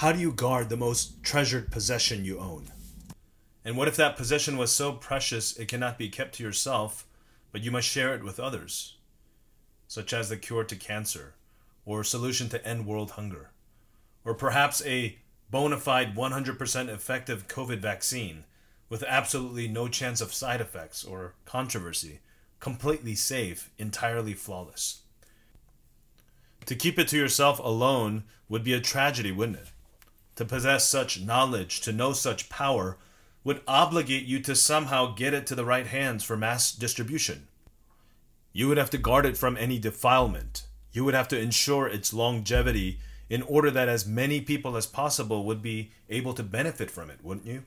How do you guard the most treasured possession you own? And what if that possession was so precious it cannot be kept to yourself, but you must share it with others? Such as the cure to cancer, or solution to end world hunger, or perhaps a bona fide 100% effective COVID vaccine with absolutely no chance of side effects or controversy, completely safe, entirely flawless. To keep it to yourself alone would be a tragedy, wouldn't it? To possess such knowledge, to know such power, would obligate you to somehow get it to the right hands for mass distribution. You would have to guard it from any defilement. You would have to ensure its longevity in order that as many people as possible would be able to benefit from it, wouldn't you?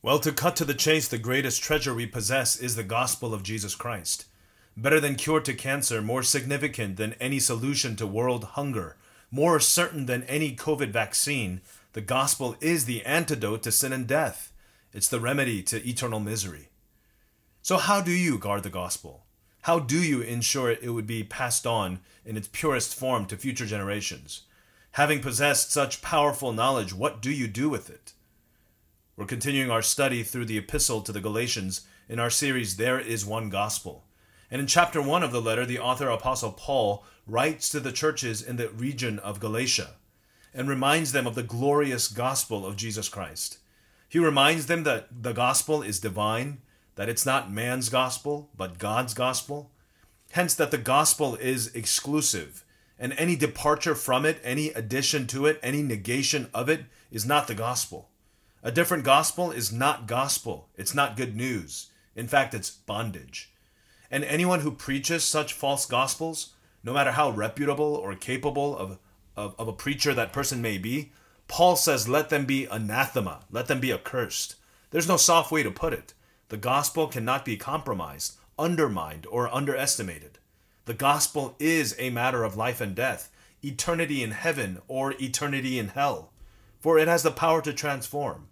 Well, to cut to the chase, the greatest treasure we possess is the gospel of Jesus Christ. Better than cure to cancer, more significant than any solution to world hunger, more certain than any COVID vaccine, the gospel is the antidote to sin and death. It's the remedy to eternal misery. So, how do you guard the gospel? How do you ensure it would be passed on in its purest form to future generations? Having possessed such powerful knowledge, what do you do with it? We're continuing our study through the epistle to the Galatians in our series, There is One Gospel. And in chapter 1 of the letter, the author Apostle Paul writes to the churches in the region of Galatia and reminds them of the glorious gospel of Jesus Christ. He reminds them that the gospel is divine, that it's not man's gospel, but God's gospel. Hence, that the gospel is exclusive, and any departure from it, any addition to it, any negation of it is not the gospel. A different gospel is not gospel, it's not good news. In fact, it's bondage. And anyone who preaches such false gospels, no matter how reputable or capable of, of, of, a preacher that person may be, Paul says, let them be anathema, let them be accursed. There's no soft way to put it. The gospel cannot be compromised, undermined, or underestimated. The gospel is a matter of life and death, eternity in heaven or eternity in hell, for it has the power to transform,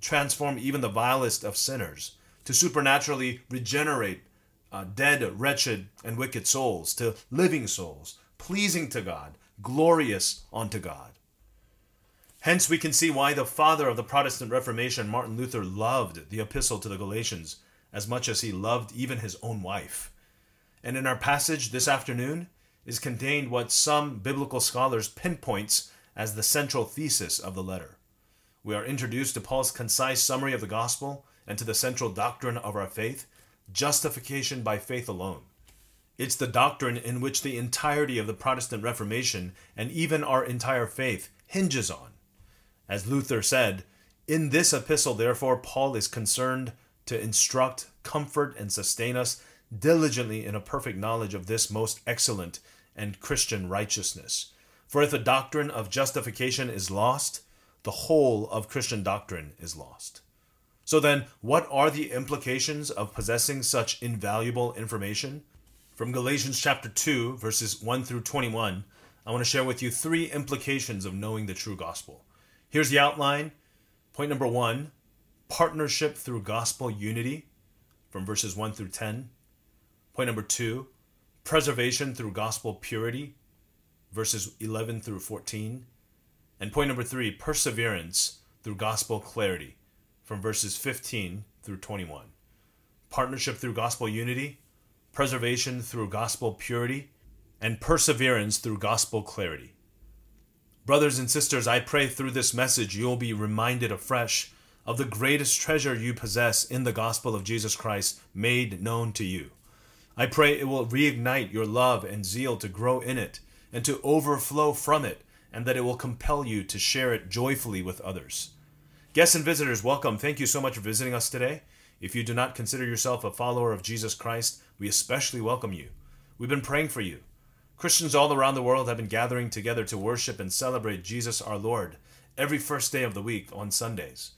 transform even the vilest of sinners, to supernaturally regenerate uh, dead, wretched, and wicked souls to living souls, pleasing to God, glorious unto God. Hence, we can see why the father of the Protestant Reformation, Martin Luther, loved the epistle to the Galatians as much as he loved even his own wife. And in our passage this afternoon is contained what some biblical scholars pinpoints as the central thesis of the letter. We are introduced to Paul's concise summary of the gospel and to the central doctrine of our faith justification by faith alone. It's the doctrine in which the entirety of the Protestant Reformation and even our entire faith hinges on. As Luther said, in this epistle, therefore, Paul is concerned to instruct, comfort, and sustain us diligently in a perfect knowledge of this most excellent and Christian righteousness. For if the doctrine of justification is lost, the whole of Christian doctrine is lost. So then, what are the implications of possessing such invaluable information? From Galatians chapter 2, verses 1 through 21, I want to share with you three implications of knowing the true gospel. Here's the outline. Point number one partnership through gospel unity, from verses 1 through 10. Point number two preservation through gospel purity, verses 11 through 14. And point number three perseverance through gospel clarity, from verses 15 through 21. Partnership through gospel unity, preservation through gospel purity, and perseverance through gospel clarity. Brothers and sisters, I pray through this message you'll be reminded afresh of the greatest treasure you possess in the gospel of Jesus Christ made known to you. I pray it will reignite your love and zeal to grow in it and to overflow from it, and that it will compel you to share it joyfully with others. Guests and visitors, welcome. Thank you so much for visiting us today. If you do not consider yourself a follower of Jesus Christ, we especially welcome you. We've been praying for you. Christians all around the world have been gathering together to worship and celebrate Jesus our Lord every first day of the week on Sundays.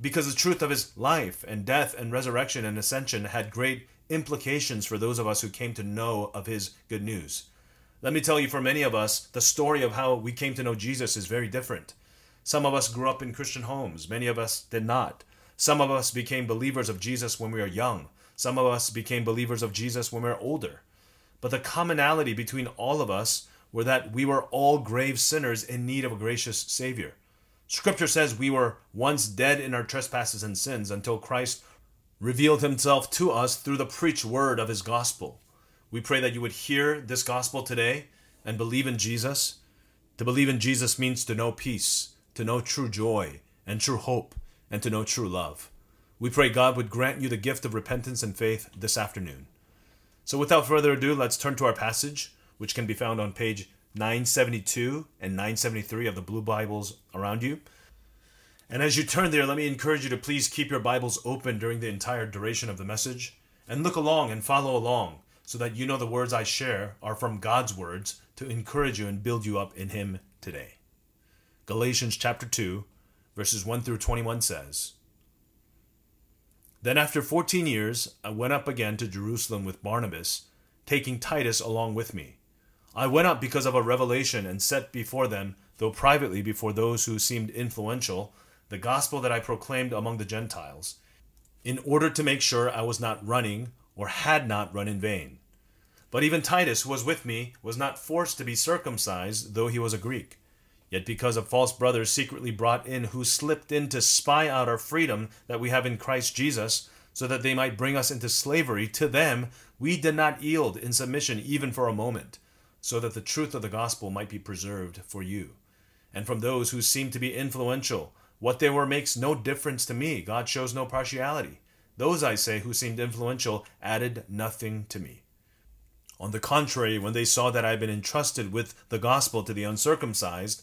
Because the truth of his life and death and resurrection and ascension had great implications for those of us who came to know of his good news. Let me tell you, for many of us, the story of how we came to know Jesus is very different. Some of us grew up in Christian homes, many of us did not. Some of us became believers of Jesus when we were young. Some of us became believers of Jesus when we were older. But the commonality between all of us were that we were all grave sinners in need of a gracious Savior. Scripture says we were once dead in our trespasses and sins until Christ revealed himself to us through the preached word of his gospel. We pray that you would hear this gospel today and believe in Jesus. To believe in Jesus means to know peace, to know true joy and true hope, and to know true love. We pray God would grant you the gift of repentance and faith this afternoon. So, without further ado, let's turn to our passage, which can be found on page 972 and 973 of the Blue Bibles around you. And as you turn there, let me encourage you to please keep your Bibles open during the entire duration of the message and look along and follow along so that you know the words I share are from God's words to encourage you and build you up in Him today. Galatians chapter 2, verses 1 through 21 says, Then after fourteen years I went up again to Jerusalem with Barnabas, taking Titus along with me. I went up because of a revelation and set before them, though privately before those who seemed influential, the gospel that I proclaimed among the Gentiles, in order to make sure I was not running or had not run in vain. But even Titus, who was with me, was not forced to be circumcised, though he was a Greek. Yet because of false brothers secretly brought in, who slipped in to spy out our freedom that we have in Christ Jesus, so that they might bring us into slavery, to them we did not yield in submission even for a moment so that the truth of the gospel might be preserved for you. And from those who seem to be influential, what they were makes no difference to me. God shows no partiality. Those, I say, who seemed influential added nothing to me. On the contrary, when they saw that I had been entrusted with the gospel to the uncircumcised,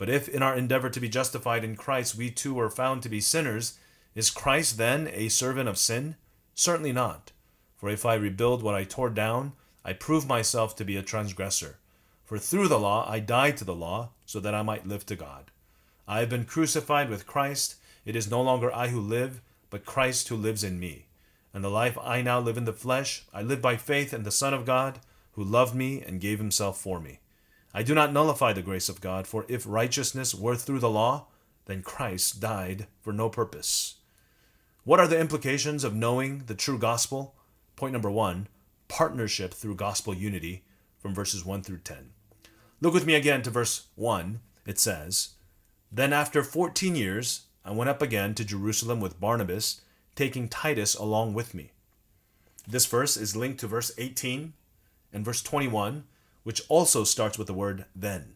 But if in our endeavor to be justified in Christ we too are found to be sinners, is Christ then a servant of sin? Certainly not. For if I rebuild what I tore down, I prove myself to be a transgressor. For through the law I died to the law, so that I might live to God. I have been crucified with Christ. It is no longer I who live, but Christ who lives in me. And the life I now live in the flesh, I live by faith in the Son of God, who loved me and gave himself for me. I do not nullify the grace of God, for if righteousness were through the law, then Christ died for no purpose. What are the implications of knowing the true gospel? Point number one partnership through gospel unity from verses 1 through 10. Look with me again to verse 1. It says, Then after fourteen years, I went up again to Jerusalem with Barnabas, taking Titus along with me. This verse is linked to verse 18 and verse 21, which also starts with the word then.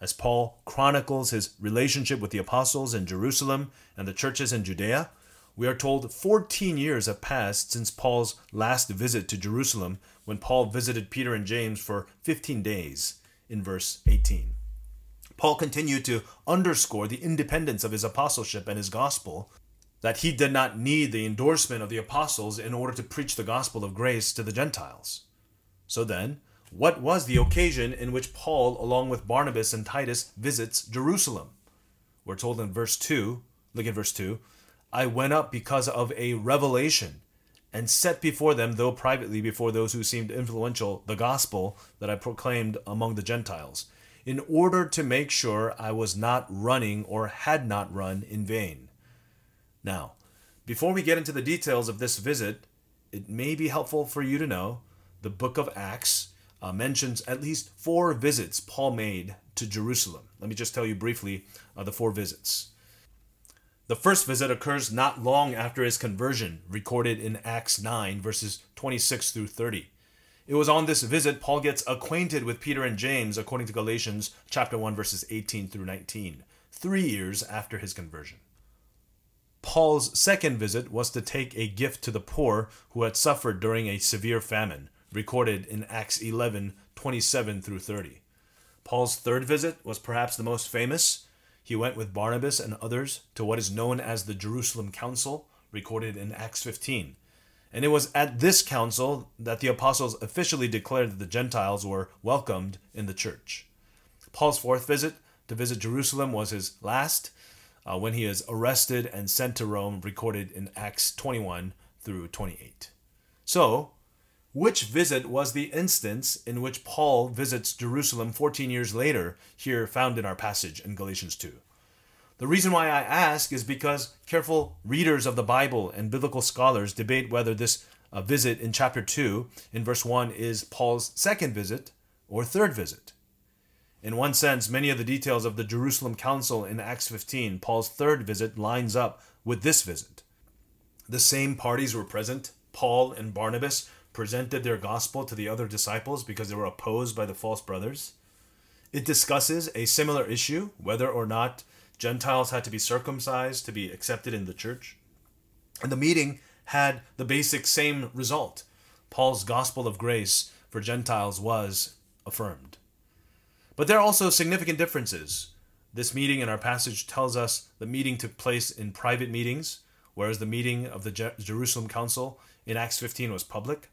As Paul chronicles his relationship with the apostles in Jerusalem and the churches in Judea, we are told 14 years have passed since Paul's last visit to Jerusalem when Paul visited Peter and James for 15 days in verse 18. Paul continued to underscore the independence of his apostleship and his gospel, that he did not need the endorsement of the apostles in order to preach the gospel of grace to the Gentiles. So then, what was the occasion in which Paul, along with Barnabas and Titus, visits Jerusalem? We're told in verse 2, look at verse 2, I went up because of a revelation and set before them, though privately before those who seemed influential, the gospel that I proclaimed among the Gentiles, in order to make sure I was not running or had not run in vain. Now, before we get into the details of this visit, it may be helpful for you to know the book of Acts uh, mentions at least four visits Paul made to Jerusalem. Let me just tell you briefly uh, the four visits. The first visit occurs not long after his conversion, recorded in Acts 9, verses 26 through 30. It was on this visit Paul gets acquainted with Peter and James, according to Galatians chapter 1, verses 18 through 19, three years after his conversion. Paul's second visit was to take a gift to the poor who had suffered during a severe famine, recorded in Acts 11, 27 through 30. Paul's third visit was perhaps the most famous, he went with Barnabas and others to what is known as the Jerusalem Council, recorded in Acts 15. And it was at this council that the apostles officially declared that the Gentiles were welcomed in the church. Paul's fourth visit to visit Jerusalem was his last, uh, when he is arrested and sent to Rome, recorded in Acts 21 through 28. So, which visit was the instance in which Paul visits Jerusalem 14 years later, here found in our passage in Galatians 2? The reason why I ask is because careful readers of the Bible and biblical scholars debate whether this uh, visit in chapter 2 in verse 1 is Paul's second visit or third visit. In one sense, many of the details of the Jerusalem Council in Acts 15, Paul's third visit, lines up with this visit. The same parties were present. Paul and Barnabas presented their gospel to the other disciples because they were opposed by the false brothers. It discusses a similar issue whether or not Gentiles had to be circumcised to be accepted in the church. And the meeting had the basic same result. Paul's gospel of grace for Gentiles was affirmed. But there are also significant differences. This meeting in our passage tells us the meeting took place in private meetings, whereas the meeting of the Jerusalem Council in Acts 15 was public.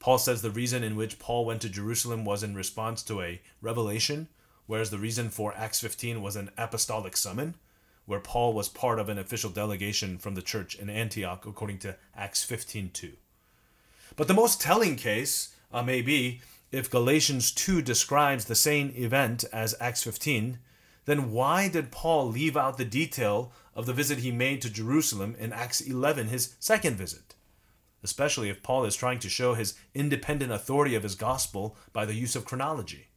Paul says the reason in which Paul went to Jerusalem was in response to a revelation, whereas the reason for Acts 15 was an apostolic summon, where Paul was part of an official delegation from the church in Antioch, according to Acts 15:2. But the most telling case uh, may be if Galatians 2 describes the same event as Acts 15, then why did Paul leave out the detail of the visit he made to Jerusalem in Acts 11, his second visit? Especially if Paul is trying to show his independent authority of his gospel by the use of chronology.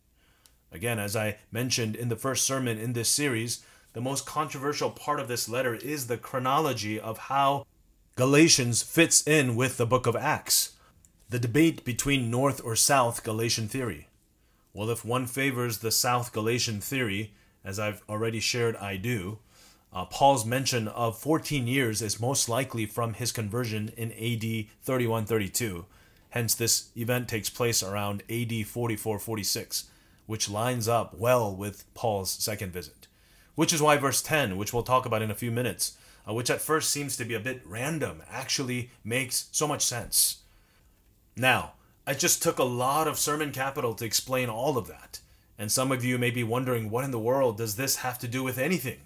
Again, as I mentioned in the first sermon in this series, the most controversial part of this letter is the chronology of how Galatians fits in with the book of Acts. The debate between North or South Galatian theory. Well, if one favors the South Galatian theory, as I've already shared, I do, uh, Paul's mention of 14 years is most likely from his conversion in AD 31 32. Hence, this event takes place around AD 44 46, which lines up well with Paul's second visit. Which is why verse 10, which we'll talk about in a few minutes, uh, which at first seems to be a bit random, actually makes so much sense. Now, I just took a lot of sermon capital to explain all of that, and some of you may be wondering what in the world does this have to do with anything?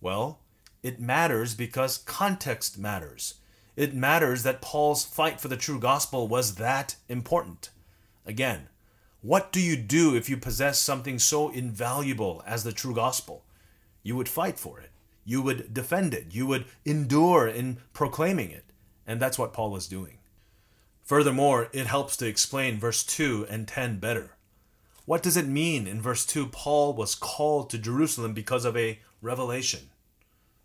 Well, it matters because context matters. It matters that Paul's fight for the true gospel was that important. Again, what do you do if you possess something so invaluable as the true gospel? You would fight for it. You would defend it. You would endure in proclaiming it. And that's what Paul was doing. Furthermore, it helps to explain verse 2 and 10 better. What does it mean in verse 2 Paul was called to Jerusalem because of a revelation?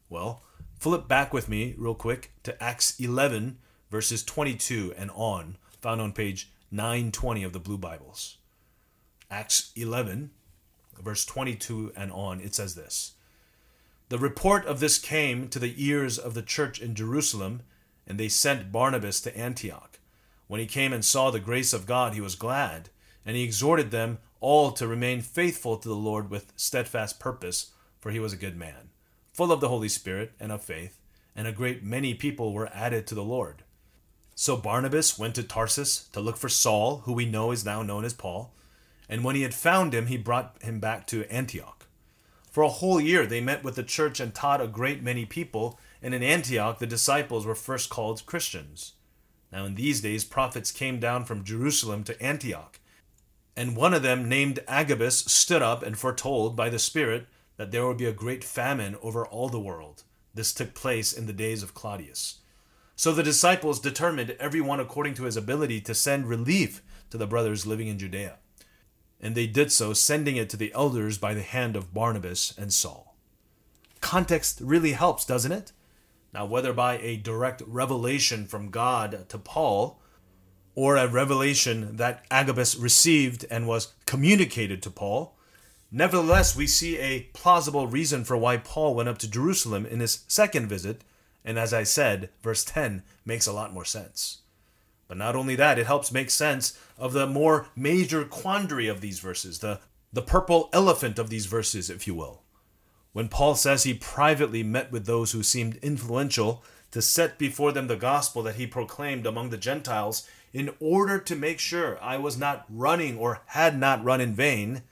Well, flip back with me real quick to Acts 11, verses 22 and on, found on page 920 of the Blue Bibles. Acts 11, verse 22 and on, it says this The report of this came to the ears of the church in Jerusalem, and they sent Barnabas to Antioch. When he came and saw the grace of God, he was glad, and he exhorted them all to remain faithful to the Lord with steadfast purpose, for he was a good man, full of the Holy Spirit and of faith, and a great many people were added to the Lord. So Barnabas went to Tarsus to look for Saul, who we know is now known as Paul, and when he had found him, he brought him back to Antioch. For a whole year they met with the church and taught a great many people, and in Antioch the disciples were first called Christians. Now in these days prophets came down from Jerusalem to Antioch and one of them, named Agabus, stood up and foretold by the Spirit that there would be a great famine over all the world. This took place in the days of Claudius. So the disciples determined, everyone according to his ability, to send relief to the brothers living in Judea. And they did so, sending it to the elders by the hand of Barnabas and Saul. Context really helps, doesn't it? Now, whether by a direct revelation from God to Paul, or a revelation that Agabus received and was communicated to Paul, nevertheless, we see a plausible reason for why Paul went up to Jerusalem in his second visit, and as I said, verse 10 makes a lot more sense. But not only that, it helps make sense of the more major quandary of these verses, the, the purple elephant of these verses, if you will. When Paul says he privately met with those who seemed influential to set before them the gospel that he proclaimed among the Gentiles, in order to make sure I was not running or had not run in vain,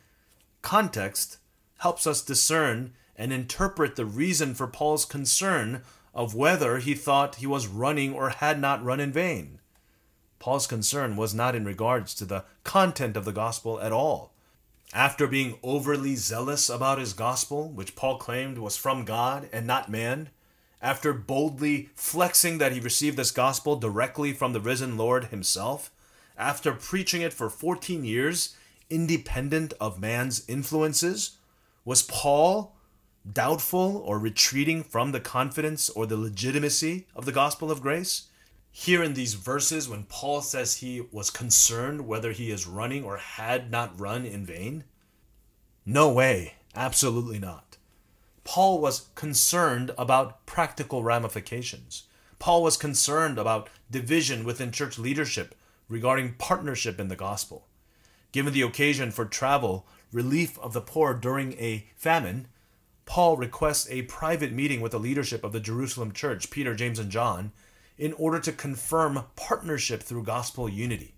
context helps us discern and interpret the reason for Paul's concern of whether he thought he was running or had not run in vain. Paul's concern was not in regards to the content of the gospel at all. After being overly zealous about his gospel, which Paul claimed was from God and not man, after boldly flexing that he received this gospel directly from the risen Lord himself, after preaching it for 14 years, independent of man's influences, was Paul doubtful or retreating from the confidence or the legitimacy of the gospel of grace? Here in these verses, when Paul says he was concerned whether he is running or had not run in vain? No way, absolutely not. Paul was concerned about practical ramifications. Paul was concerned about division within church leadership regarding partnership in the gospel. Given the occasion for travel, relief of the poor during a famine, Paul requests a private meeting with the leadership of the Jerusalem church, Peter, James, and John, in order to confirm partnership through gospel unity.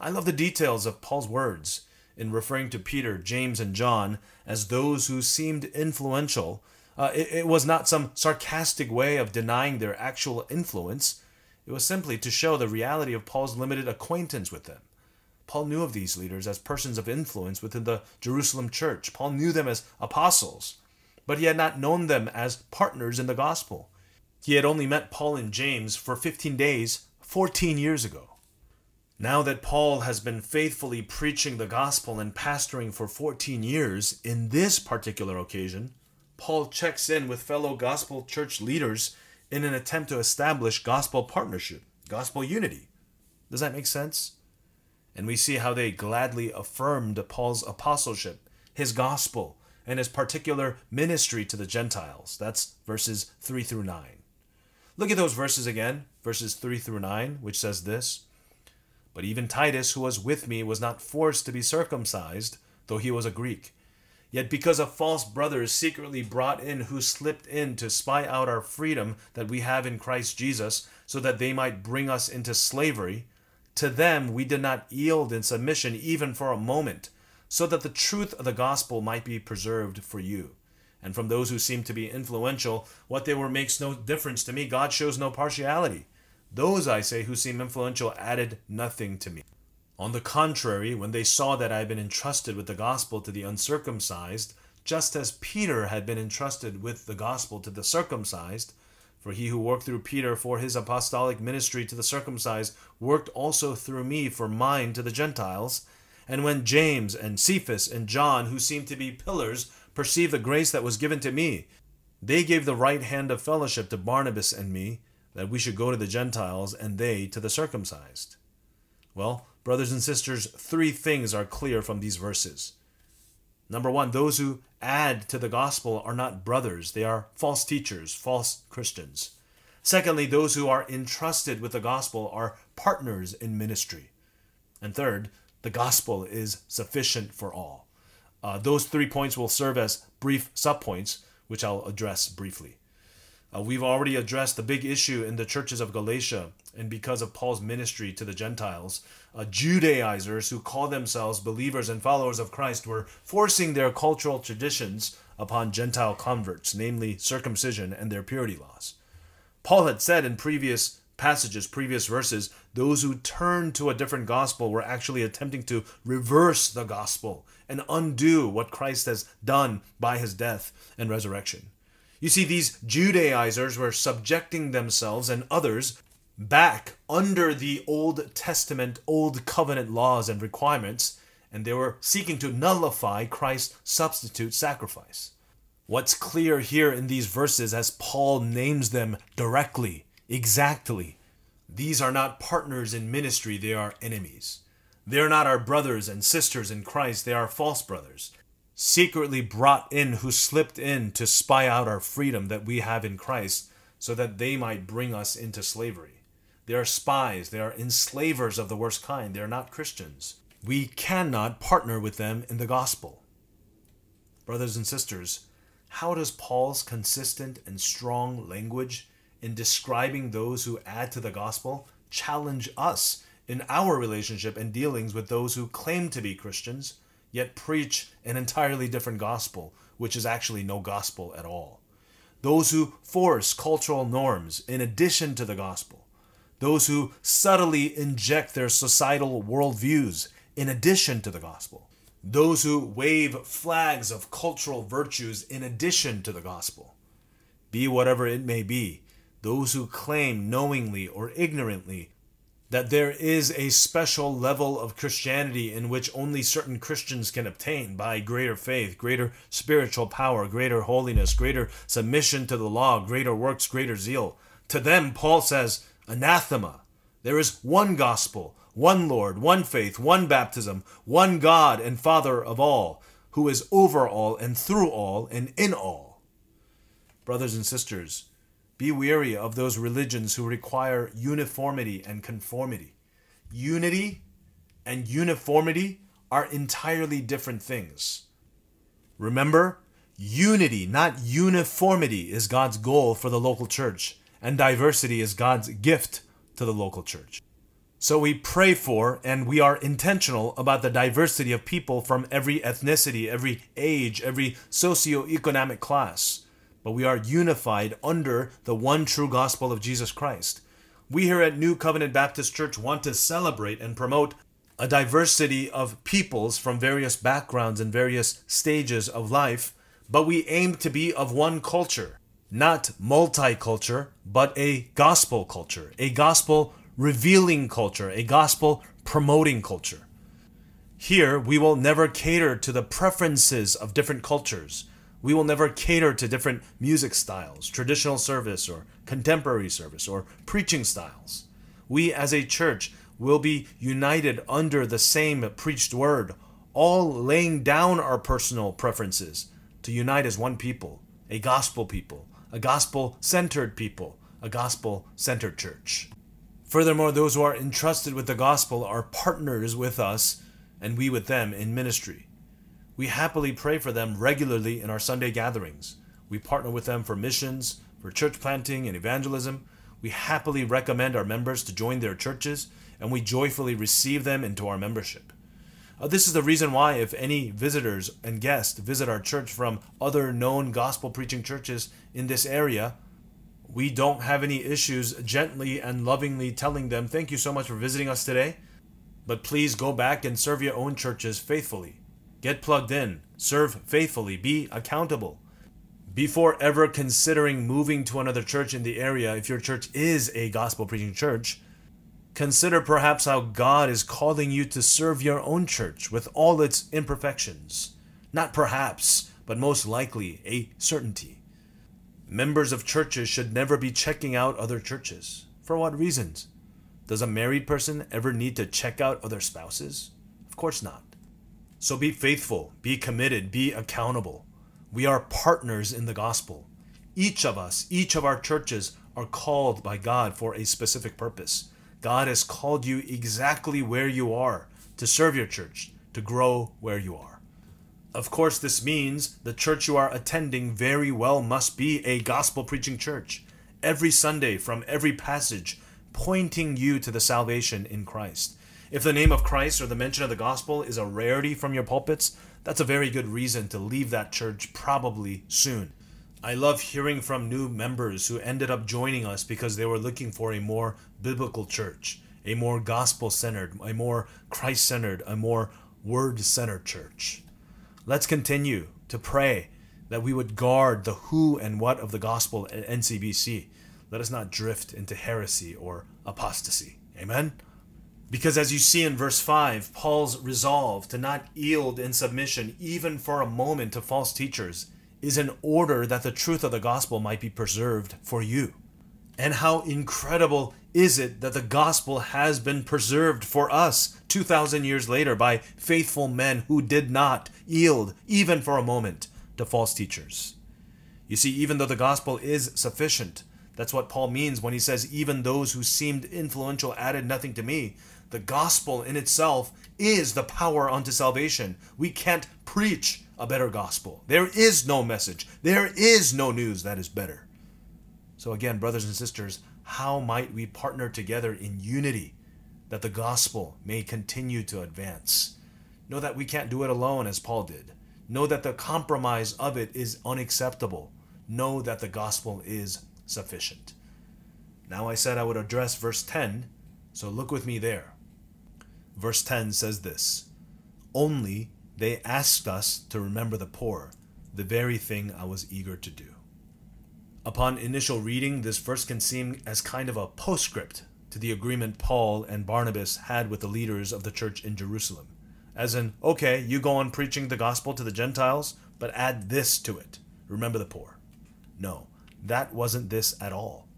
I love the details of Paul's words in referring to Peter, James, and John as those who seemed influential. Uh, it, it was not some sarcastic way of denying their actual influence. It was simply to show the reality of Paul's limited acquaintance with them. Paul knew of these leaders as persons of influence within the Jerusalem church. Paul knew them as apostles, but he had not known them as partners in the gospel. He had only met Paul and James for 15 days 14 years ago. Now that Paul has been faithfully preaching the gospel and pastoring for 14 years, in this particular occasion, Paul checks in with fellow gospel church leaders in an attempt to establish gospel partnership, gospel unity. Does that make sense? And we see how they gladly affirmed Paul's apostleship, his gospel, and his particular ministry to the Gentiles. That's verses 3 through 9. Look at those verses again, verses 3 through 9, which says this but even Titus, who was with me, was not forced to be circumcised, though he was a Greek. Yet because of false brothers secretly brought in who slipped in to spy out our freedom that we have in Christ Jesus, so that they might bring us into slavery, to them we did not yield in submission even for a moment, so that the truth of the gospel might be preserved for you. And from those who seem to be influential, what they were makes no difference to me. God shows no partiality. Those, I say, who seem influential added nothing to me. On the contrary, when they saw that I had been entrusted with the gospel to the uncircumcised, just as Peter had been entrusted with the gospel to the circumcised, for he who worked through Peter for his apostolic ministry to the circumcised worked also through me for mine to the Gentiles. And when James and Cephas and John, who seemed to be pillars, perceived the grace that was given to me, they gave the right hand of fellowship to Barnabas and me that we should go to the Gentiles and they to the circumcised? Well, brothers and sisters, three things are clear from these verses. Number one, those who add to the gospel are not brothers, they are false teachers, false Christians. Secondly, those who are entrusted with the gospel are partners in ministry. And third, the gospel is sufficient for all. Uh, those three points will serve as brief subpoints, which I'll address briefly. Uh, we've already addressed the big issue in the churches of Galatia, and because of Paul's ministry to the Gentiles, uh, Judaizers who call themselves believers and followers of Christ were forcing their cultural traditions upon Gentile converts, namely circumcision and their purity laws. Paul had said in previous passages, previous verses, those who turned to a different gospel were actually attempting to reverse the gospel and undo what Christ has done by his death and resurrection. You see, these Judaizers were subjecting themselves and others back under the Old Testament, Old Covenant laws and requirements, and they were seeking to nullify Christ's substitute sacrifice. What's clear here in these verses as Paul names them directly, exactly, these are not partners in ministry, they are enemies. They are not our brothers and sisters in Christ, they are false brothers secretly brought in who slipped in to spy out our freedom that we have in Christ so that they might bring us into slavery. They are spies, they are enslavers of the worst kind, they are not Christians. We cannot partner with them in the gospel. Brothers and sisters, how does Paul's consistent and strong language in describing those who add to the gospel challenge us in our relationship and dealings with those who claim to be Christians yet preach an entirely different gospel, which is actually no gospel at all. Those who force cultural norms in addition to the gospel. Those who subtly inject their societal worldviews in addition to the gospel. Those who wave flags of cultural virtues in addition to the gospel. Be whatever it may be, those who claim knowingly or ignorantly that there is a special level of Christianity in which only certain Christians can obtain by greater faith, greater spiritual power, greater holiness, greater submission to the law, greater works, greater zeal. To them, Paul says, anathema. There is one gospel, one Lord, one faith, one baptism, one God and Father of all, who is over all and through all and in all. Brothers and sisters, be weary of those religions who require uniformity and conformity. Unity and uniformity are entirely different things. Remember, unity, not uniformity, is God's goal for the local church, and diversity is God's gift to the local church. So we pray for and we are intentional about the diversity of people from every ethnicity, every age, every socioeconomic class but we are unified under the one true gospel of Jesus Christ. We here at New Covenant Baptist Church want to celebrate and promote a diversity of peoples from various backgrounds and various stages of life, but we aim to be of one culture, not multicultural, but a gospel culture, a gospel revealing culture, a gospel promoting culture. Here, we will never cater to the preferences of different cultures we will never cater to different music styles, traditional service or contemporary service or preaching styles. We as a church will be united under the same preached word, all laying down our personal preferences to unite as one people, a gospel people, a gospel centered people, a gospel centered church. Furthermore, those who are entrusted with the gospel are partners with us and we with them in ministry. We happily pray for them regularly in our Sunday gatherings. We partner with them for missions, for church planting and evangelism. We happily recommend our members to join their churches, and we joyfully receive them into our membership. Uh, this is the reason why, if any visitors and guests visit our church from other known gospel preaching churches in this area, we don't have any issues gently and lovingly telling them, Thank you so much for visiting us today, but please go back and serve your own churches faithfully. Get plugged in, serve faithfully, be accountable. Before ever considering moving to another church in the area, if your church is a gospel preaching church, consider perhaps how God is calling you to serve your own church with all its imperfections. Not perhaps, but most likely a certainty. Members of churches should never be checking out other churches. For what reasons? Does a married person ever need to check out other spouses? Of course not. So be faithful, be committed, be accountable. We are partners in the gospel. Each of us, each of our churches are called by God for a specific purpose. God has called you exactly where you are to serve your church, to grow where you are. Of course, this means the church you are attending very well must be a gospel preaching church. Every Sunday, from every passage, pointing you to the salvation in Christ. If the name of Christ or the mention of the gospel is a rarity from your pulpits, that's a very good reason to leave that church probably soon. I love hearing from new members who ended up joining us because they were looking for a more biblical church, a more gospel centered, a more Christ centered, a more word centered church. Let's continue to pray that we would guard the who and what of the gospel at NCBC. Let us not drift into heresy or apostasy. Amen? Because as you see in verse 5, Paul's resolve to not yield in submission even for a moment to false teachers is in order that the truth of the gospel might be preserved for you. And how incredible is it that the gospel has been preserved for us 2,000 years later by faithful men who did not yield, even for a moment, to false teachers? You see, even though the gospel is sufficient, that's what Paul means when he says, Even those who seemed influential added nothing to me. The gospel in itself is the power unto salvation. We can't preach a better gospel. There is no message, there is no news that is better. So, again, brothers and sisters, how might we partner together in unity that the gospel may continue to advance? Know that we can't do it alone as Paul did. Know that the compromise of it is unacceptable. Know that the gospel is sufficient. Now I said I would address verse 10, so look with me there. Verse 10 says this Only they asked us to remember the poor, the very thing I was eager to do. Upon initial reading, this verse can seem as kind of a postscript to the agreement Paul and Barnabas had with the leaders of the church in Jerusalem. As in, okay, you go on preaching the gospel to the Gentiles, but add this to it remember the poor. No, that wasn't this at all.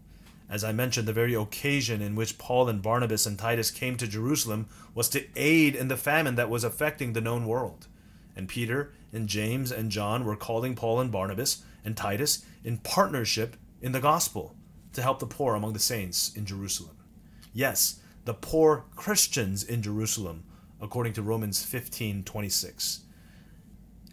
As I mentioned, the very occasion in which Paul and Barnabas and Titus came to Jerusalem was to aid in the famine that was affecting the known world. And Peter and James and John were calling Paul and Barnabas and Titus in partnership in the gospel to help the poor among the saints in Jerusalem. Yes, the poor Christians in Jerusalem, according to Romans 15:26.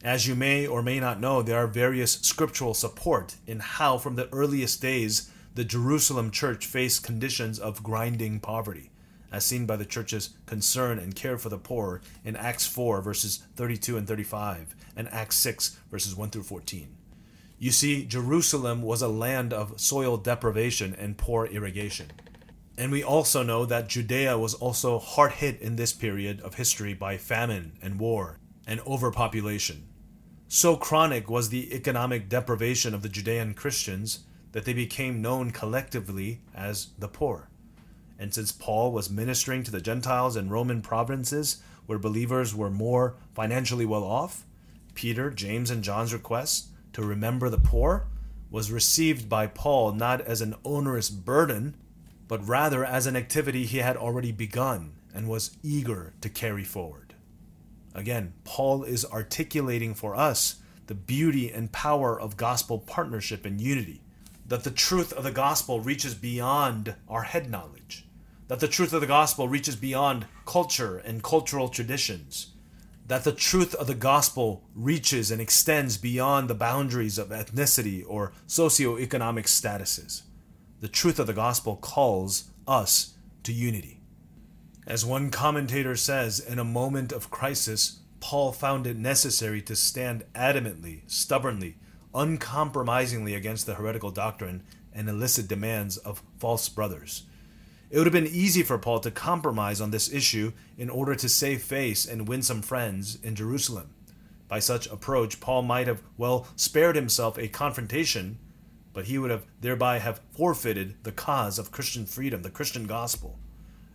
As you may or may not know, there are various scriptural support in how from the earliest days the Jerusalem church faced conditions of grinding poverty, as seen by the church's concern and care for the poor in Acts 4, verses 32 and 35, and Acts 6, verses 1 through 14. You see, Jerusalem was a land of soil deprivation and poor irrigation. And we also know that Judea was also hard hit in this period of history by famine and war and overpopulation. So chronic was the economic deprivation of the Judean Christians that they became known collectively as the poor. And since Paul was ministering to the Gentiles in Roman provinces where believers were more financially well off, Peter, James, and John's request to remember the poor was received by Paul not as an onerous burden, but rather as an activity he had already begun and was eager to carry forward. Again, Paul is articulating for us the beauty and power of gospel partnership and unity that the truth of the gospel reaches beyond our head knowledge, that the truth of the gospel reaches beyond culture and cultural traditions, that the truth of the gospel reaches and extends beyond the boundaries of ethnicity or socioeconomic statuses. The truth of the gospel calls us to unity. As one commentator says, in a moment of crisis, Paul found it necessary to stand adamantly, stubbornly, uncompromisingly against the heretical doctrine and illicit demands of false brothers. It would have been easy for Paul to compromise on this issue in order to save face and win some friends in Jerusalem. By such approach, Paul might have well spared himself a confrontation, but he would have thereby have forfeited the cause of Christian freedom, the Christian gospel.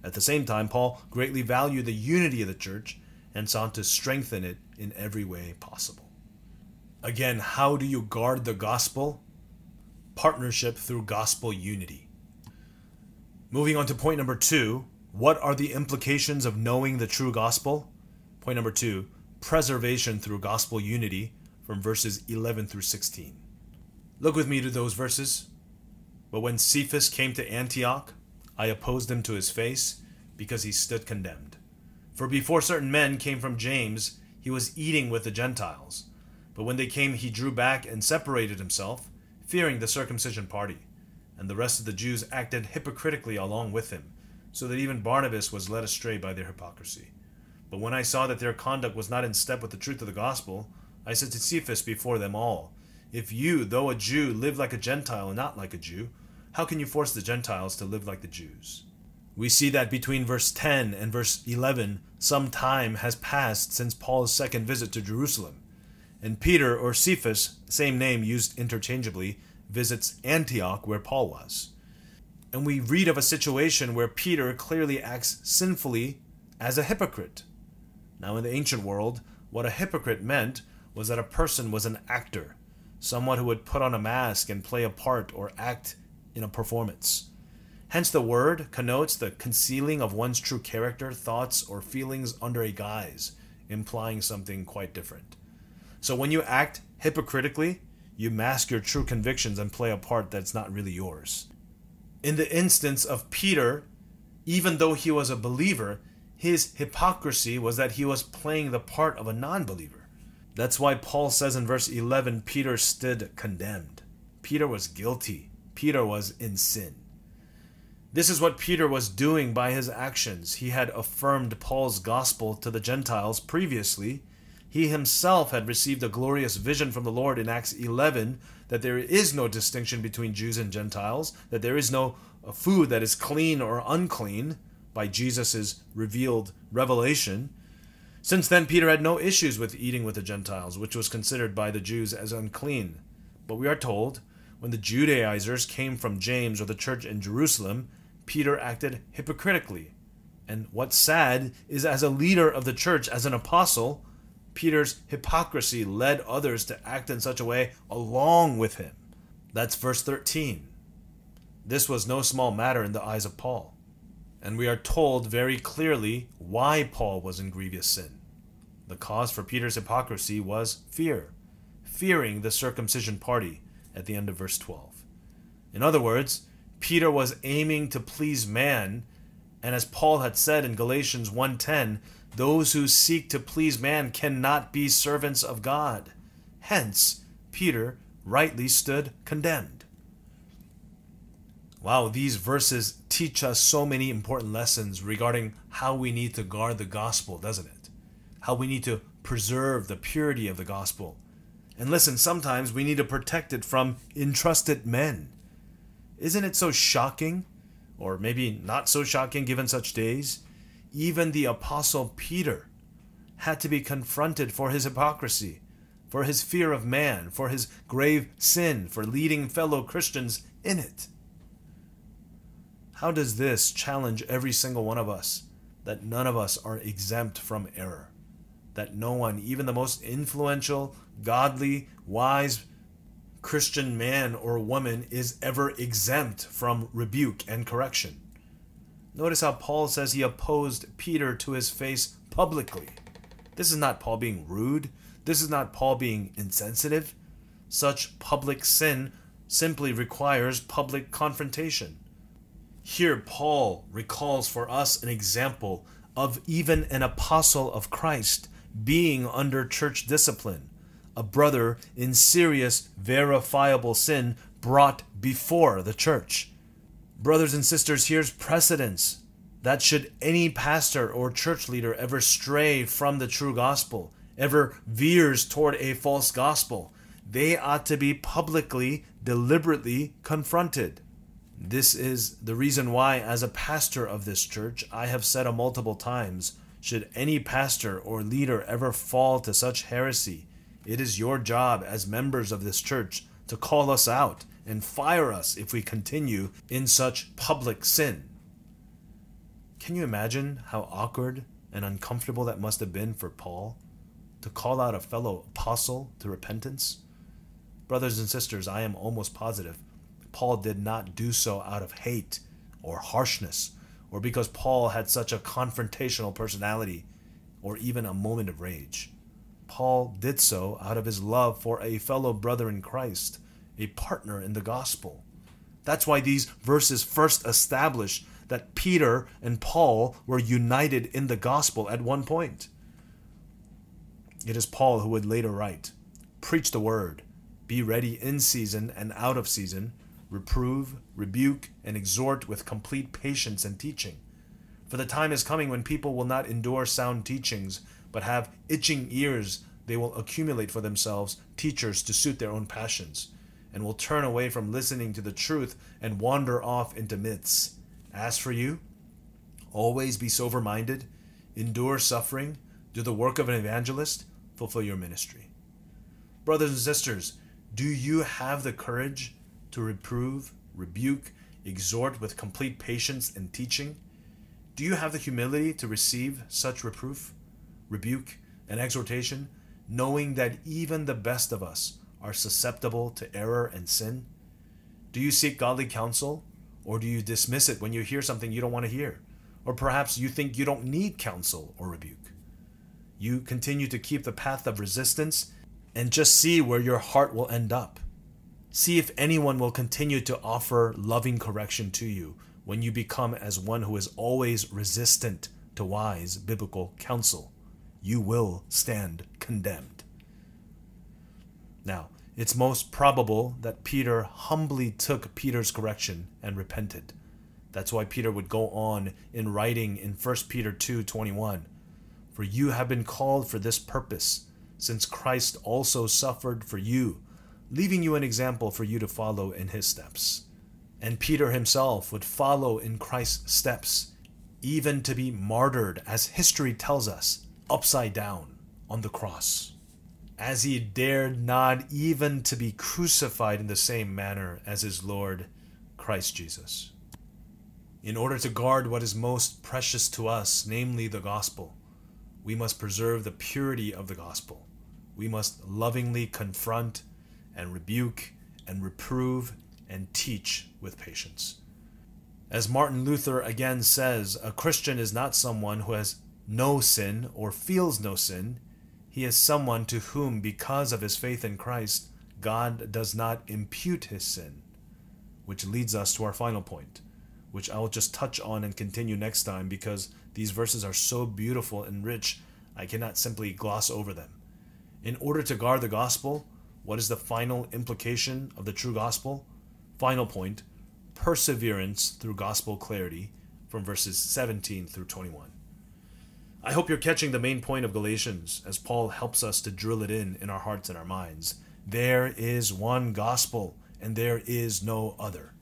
At the same time, Paul greatly valued the unity of the church and sought to strengthen it in every way possible. Again, how do you guard the gospel? Partnership through gospel unity. Moving on to point number two what are the implications of knowing the true gospel? Point number two preservation through gospel unity from verses 11 through 16. Look with me to those verses. But when Cephas came to Antioch, I opposed him to his face because he stood condemned. For before certain men came from James, he was eating with the Gentiles. But when they came, he drew back and separated himself, fearing the circumcision party. And the rest of the Jews acted hypocritically along with him, so that even Barnabas was led astray by their hypocrisy. But when I saw that their conduct was not in step with the truth of the gospel, I said to Cephas before them all, If you, though a Jew, live like a Gentile and not like a Jew, how can you force the Gentiles to live like the Jews? We see that between verse 10 and verse 11, some time has passed since Paul's second visit to Jerusalem And Peter, or Cephas, same name used interchangeably, visits Antioch where Paul was. And we read of a situation where Peter clearly acts sinfully as a hypocrite. Now, in the ancient world, what a hypocrite meant was that a person was an actor, someone who would put on a mask and play a part or act in a performance. Hence, the word connotes the concealing of one's true character, thoughts, or feelings under a guise, implying something quite different. So, when you act hypocritically, you mask your true convictions and play a part that's not really yours. In the instance of Peter, even though he was a believer, his hypocrisy was that he was playing the part of a non believer. That's why Paul says in verse 11 Peter stood condemned. Peter was guilty, Peter was in sin. This is what Peter was doing by his actions. He had affirmed Paul's gospel to the Gentiles previously. He himself had received a glorious vision from the Lord in Acts 11 that there is no distinction between Jews and Gentiles, that there is no uh, food that is clean or unclean by Jesus' revealed revelation. Since then, Peter had no issues with eating with the Gentiles, which was considered by the Jews as unclean. But we are told, when the Judaizers came from James or the church in Jerusalem, Peter acted hypocritically. And what's sad is, as a leader of the church, as an apostle, Peter's hypocrisy led others to act in such a way along with him. That's verse 13. This was no small matter in the eyes of Paul. And we are told very clearly why Paul was in grievous sin. The cause for Peter's hypocrisy was fear, fearing the circumcision party at the end of verse 12. In other words, Peter was aiming to please man, and as Paul had said in Galatians 1:10, those who seek to please man cannot be servants of God. Hence, Peter rightly stood condemned. Wow, these verses teach us so many important lessons regarding how we need to guard the gospel, doesn't it? How we need to preserve the purity of the gospel. And listen, sometimes we need to protect it from entrusted men. Isn't it so shocking, or maybe not so shocking given such days? Even the Apostle Peter had to be confronted for his hypocrisy, for his fear of man, for his grave sin, for leading fellow Christians in it. How does this challenge every single one of us that none of us are exempt from error? That no one, even the most influential, godly, wise Christian man or woman, is ever exempt from rebuke and correction? Notice how Paul says he opposed Peter to his face publicly. This is not Paul being rude. This is not Paul being insensitive. Such public sin simply requires public confrontation. Here, Paul recalls for us an example of even an apostle of Christ being under church discipline, a brother in serious, verifiable sin brought before the church. Brothers and sisters, here's precedence that should any pastor or church leader ever stray from the true gospel, ever veers toward a false gospel, they ought to be publicly, deliberately confronted. This is the reason why, as a pastor of this church, I have said a multiple times should any pastor or leader ever fall to such heresy, it is your job as members of this church to call us out and fire us if we continue in such public sin. Can you imagine how awkward and uncomfortable that must have been for Paul to call out a fellow apostle to repentance? Brothers and sisters, I am almost positive Paul did not do so out of hate or harshness or because Paul had such a confrontational personality or even a moment of rage. Paul did so out of his love for a fellow brother in Christ, a partner in the gospel. That's why these verses first establish that Peter and Paul were united in the gospel at one point. It is Paul who would later write Preach the word, be ready in season and out of season reprove, rebuke, and exhort with complete patience and teaching. For the time is coming when people will not endure sound teachings, but have itching ears they will accumulate for themselves teachers to suit their own passions, and will turn away from listening to the truth and wander off into myths. As for you, always be sober minded, endure suffering, do the work of an evangelist, fulfill your ministry. Brothers and sisters, do you have the courage to reprove, rebuke, exhort with complete patience and teaching? Do you have the humility to receive such reproof, rebuke, and exhortation, knowing that even the best of us are susceptible to error and sin? Do you seek godly counsel, or do you dismiss it when you hear something you don't want to hear? Or perhaps you think you don't need counsel or rebuke. You continue to keep the path of resistance and just see where your heart will end up. See if anyone will continue to offer loving correction to you when you become as one who is always resistant to wise biblical counsel. You will stand condemned. Now, it's most probable that Peter humbly took Peter's correction and repented. That's why Peter would go on in writing in 1 Peter 2:21, "For you have been called for this purpose, since Christ also suffered for you, leaving you an example for you to follow in his steps." And Peter himself would follow in Christ's steps, even to be martyred as history tells us, upside down on the cross as he dared not even to be crucified in the same manner as his Lord Christ Jesus. In order to guard what is most precious to us, namely the gospel, we must preserve the purity of the gospel. We must lovingly confront and rebuke and reprove and teach with patience. As Martin Luther again says, a Christian is not someone who has no sin or feels no sin he is someone to whom, because of his faith in Christ, God does not impute his sin. Which leads us to our final point, which I will just touch on and continue next time because these verses are so beautiful and rich, I cannot simply gloss over them. In order to guard the gospel, what is the final implication of the true gospel? Final point perseverance through gospel clarity from verses 17 through 21. I hope you're catching the main point of Galatians as Paul helps us to drill it in in our hearts and our minds. There is one gospel, and there is no other.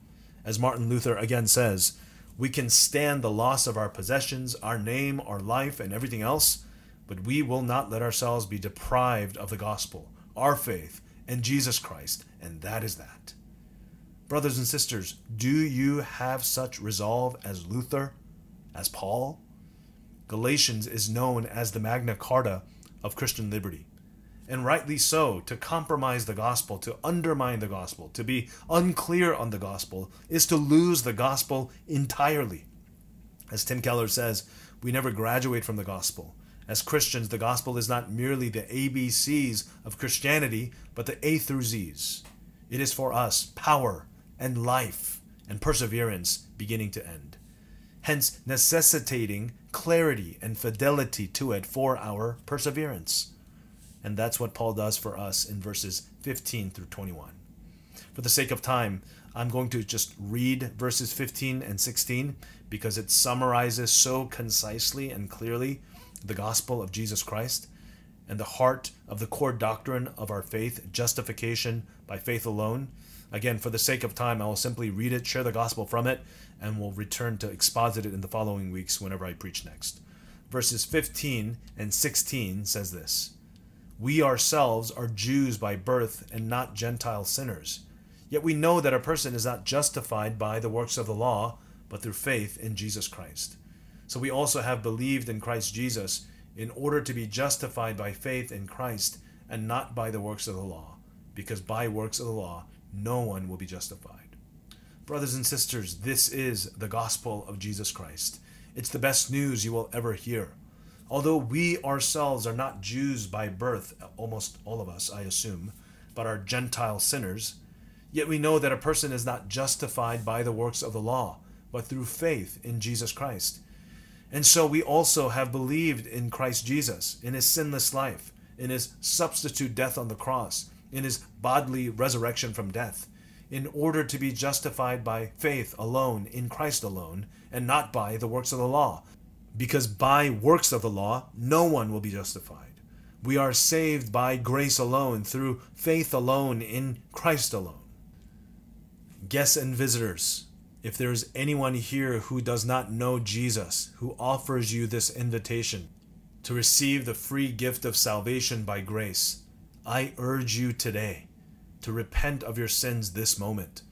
As Martin Luther again says, we can stand the loss of our possessions, our name, our life, and everything else, but we will not let ourselves be deprived of the gospel, our faith, and Jesus Christ, and that is that. Brothers and sisters, do you have such resolve as Luther, as Paul? Galatians is known as the Magna Carta of Christian liberty. And rightly so, to compromise the gospel, to undermine the gospel, to be unclear on the gospel, is to lose the gospel entirely. As Tim Keller says, we never graduate from the gospel. As Christians, the gospel is not merely the ABCs of Christianity, but the A through Zs. It is for us power and life and perseverance beginning to end. Hence, necessitating clarity and fidelity to it for our perseverance. And that's what Paul does for us in verses 15 through 21. For the sake of time, I'm going to just read verses 15 and 16 because it summarizes so concisely and clearly the gospel of Jesus Christ and the heart of the core doctrine of our faith, justification by faith alone. Again, for the sake of time, I will simply read it, share the gospel from it, and we'll return to exposit it in the following weeks whenever I preach next. Verses 15 and 16 says this We ourselves are Jews by birth and not Gentile sinners. Yet we know that a person is not justified by the works of the law, but through faith in Jesus Christ. So we also have believed in Christ Jesus in order to be justified by faith in Christ and not by the works of the law, because by works of the law no one will be justified. Brothers and sisters, this is the gospel of Jesus Christ. It's the best news you will ever hear. Although we ourselves are not Jews by birth, almost all of us, I assume, but are Gentile sinners, yet we know that a person is not justified by the works of the law, but through faith in Jesus Christ. And so we also have believed in Christ Jesus, in his sinless life, in his substitute death on the cross, in his bodily resurrection from death in order to be justified by faith alone in Christ alone, and not by the works of the law. Because by works of the law, no one will be justified. We are saved by grace alone, through faith alone, in Christ alone. Guests and visitors, if there is anyone here who does not know Jesus, who offers you this invitation to receive the free gift of salvation by grace, I urge you today to repent of your sins this moment.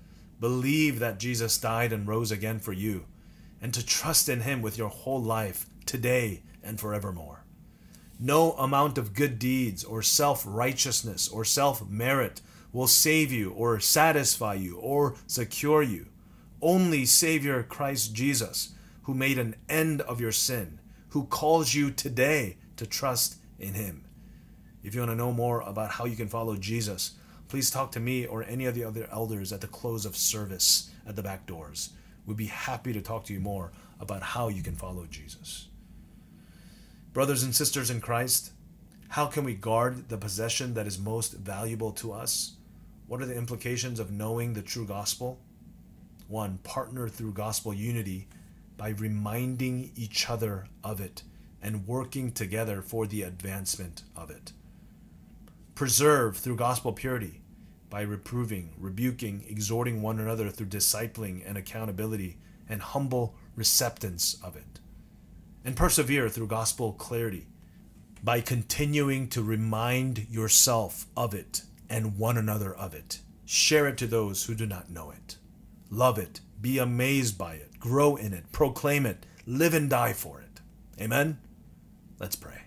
Believe that Jesus died and rose again for you, and to trust in Him with your whole life today and forevermore. No amount of good deeds or self righteousness or self merit will save you or satisfy you or secure you. Only Savior Christ Jesus, who made an end of your sin, who calls you today to trust in Him. If you want to know more about how you can follow Jesus, please talk to me or any of the other elders at the close of service at the back doors. We'd be happy to talk to you more about how you can follow Jesus. Brothers and sisters in Christ, how can we guard the possession that is most valuable to us? What are the implications of knowing the true gospel? One, partner through gospel unity by reminding each other of it and working together for the advancement of it. Preserve through gospel purity by reproving, rebuking, exhorting one another through discipling and accountability and humble receptance of it. And persevere through gospel clarity by continuing to remind yourself of it and one another of it. Share it to those who do not know it. Love it, be amazed by it, grow in it, proclaim it, live and die for it. Amen? Let's pray.